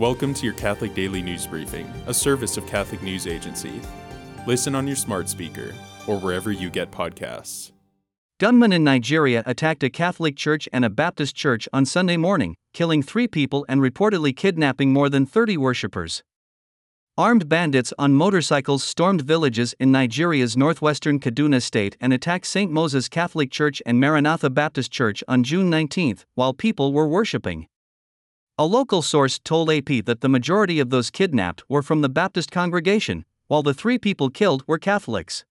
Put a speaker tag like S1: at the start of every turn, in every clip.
S1: Welcome to your Catholic Daily News Briefing, a service of Catholic News Agency. Listen on your smart speaker or wherever you get podcasts.
S2: Gunmen in Nigeria attacked a Catholic church and a Baptist church on Sunday morning, killing three people and reportedly kidnapping more than 30 worshippers. Armed bandits on motorcycles stormed villages in Nigeria's northwestern Kaduna state and attacked St. Moses Catholic Church and Maranatha Baptist Church on June 19 while people were worshiping. A local source told AP that the majority of those kidnapped were from the Baptist congregation, while the three people killed were Catholics.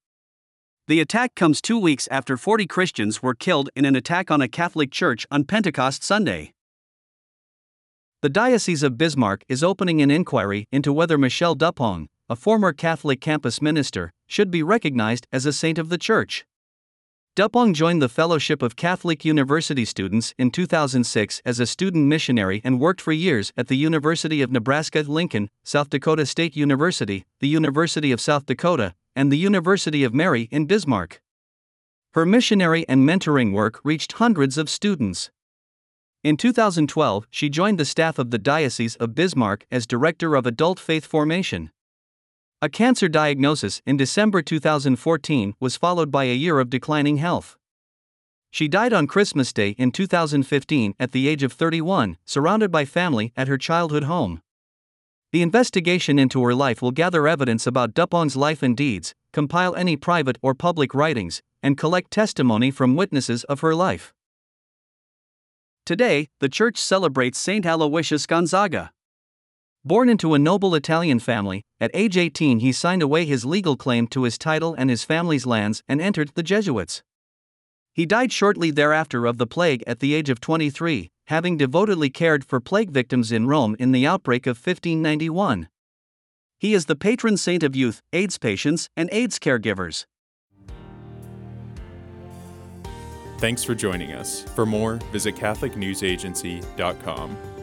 S2: The attack comes two weeks after 40 Christians were killed in an attack on a Catholic church on Pentecost Sunday. The Diocese of Bismarck is opening an inquiry into whether Michelle Duppong, a former Catholic campus minister, should be recognized as a saint of the church. Duppong joined the Fellowship of Catholic University Students in 2006 as a student missionary and worked for years at the University of Nebraska Lincoln, South Dakota State University, the University of South Dakota, and the University of Mary in Bismarck. Her missionary and mentoring work reached hundreds of students. In 2012, she joined the staff of the Diocese of Bismarck as Director of Adult Faith Formation. A cancer diagnosis in December 2014 was followed by a year of declining health. She died on Christmas Day in 2015 at the age of 31, surrounded by family at her childhood home. The investigation into her life will gather evidence about Duppong's life and deeds, compile any private or public writings, and collect testimony from witnesses of her life. Today, the church celebrates Saint Aloysius Gonzaga. Born into a noble Italian family, at age 18 he signed away his legal claim to his title and his family's lands and entered the Jesuits. He died shortly thereafter of the plague at the age of 23, having devotedly cared for plague victims in Rome in the outbreak of 1591. He is the patron saint of youth, AIDS patients, and AIDS caregivers.
S1: Thanks for joining us. For more, visit CatholicNewsAgency.com.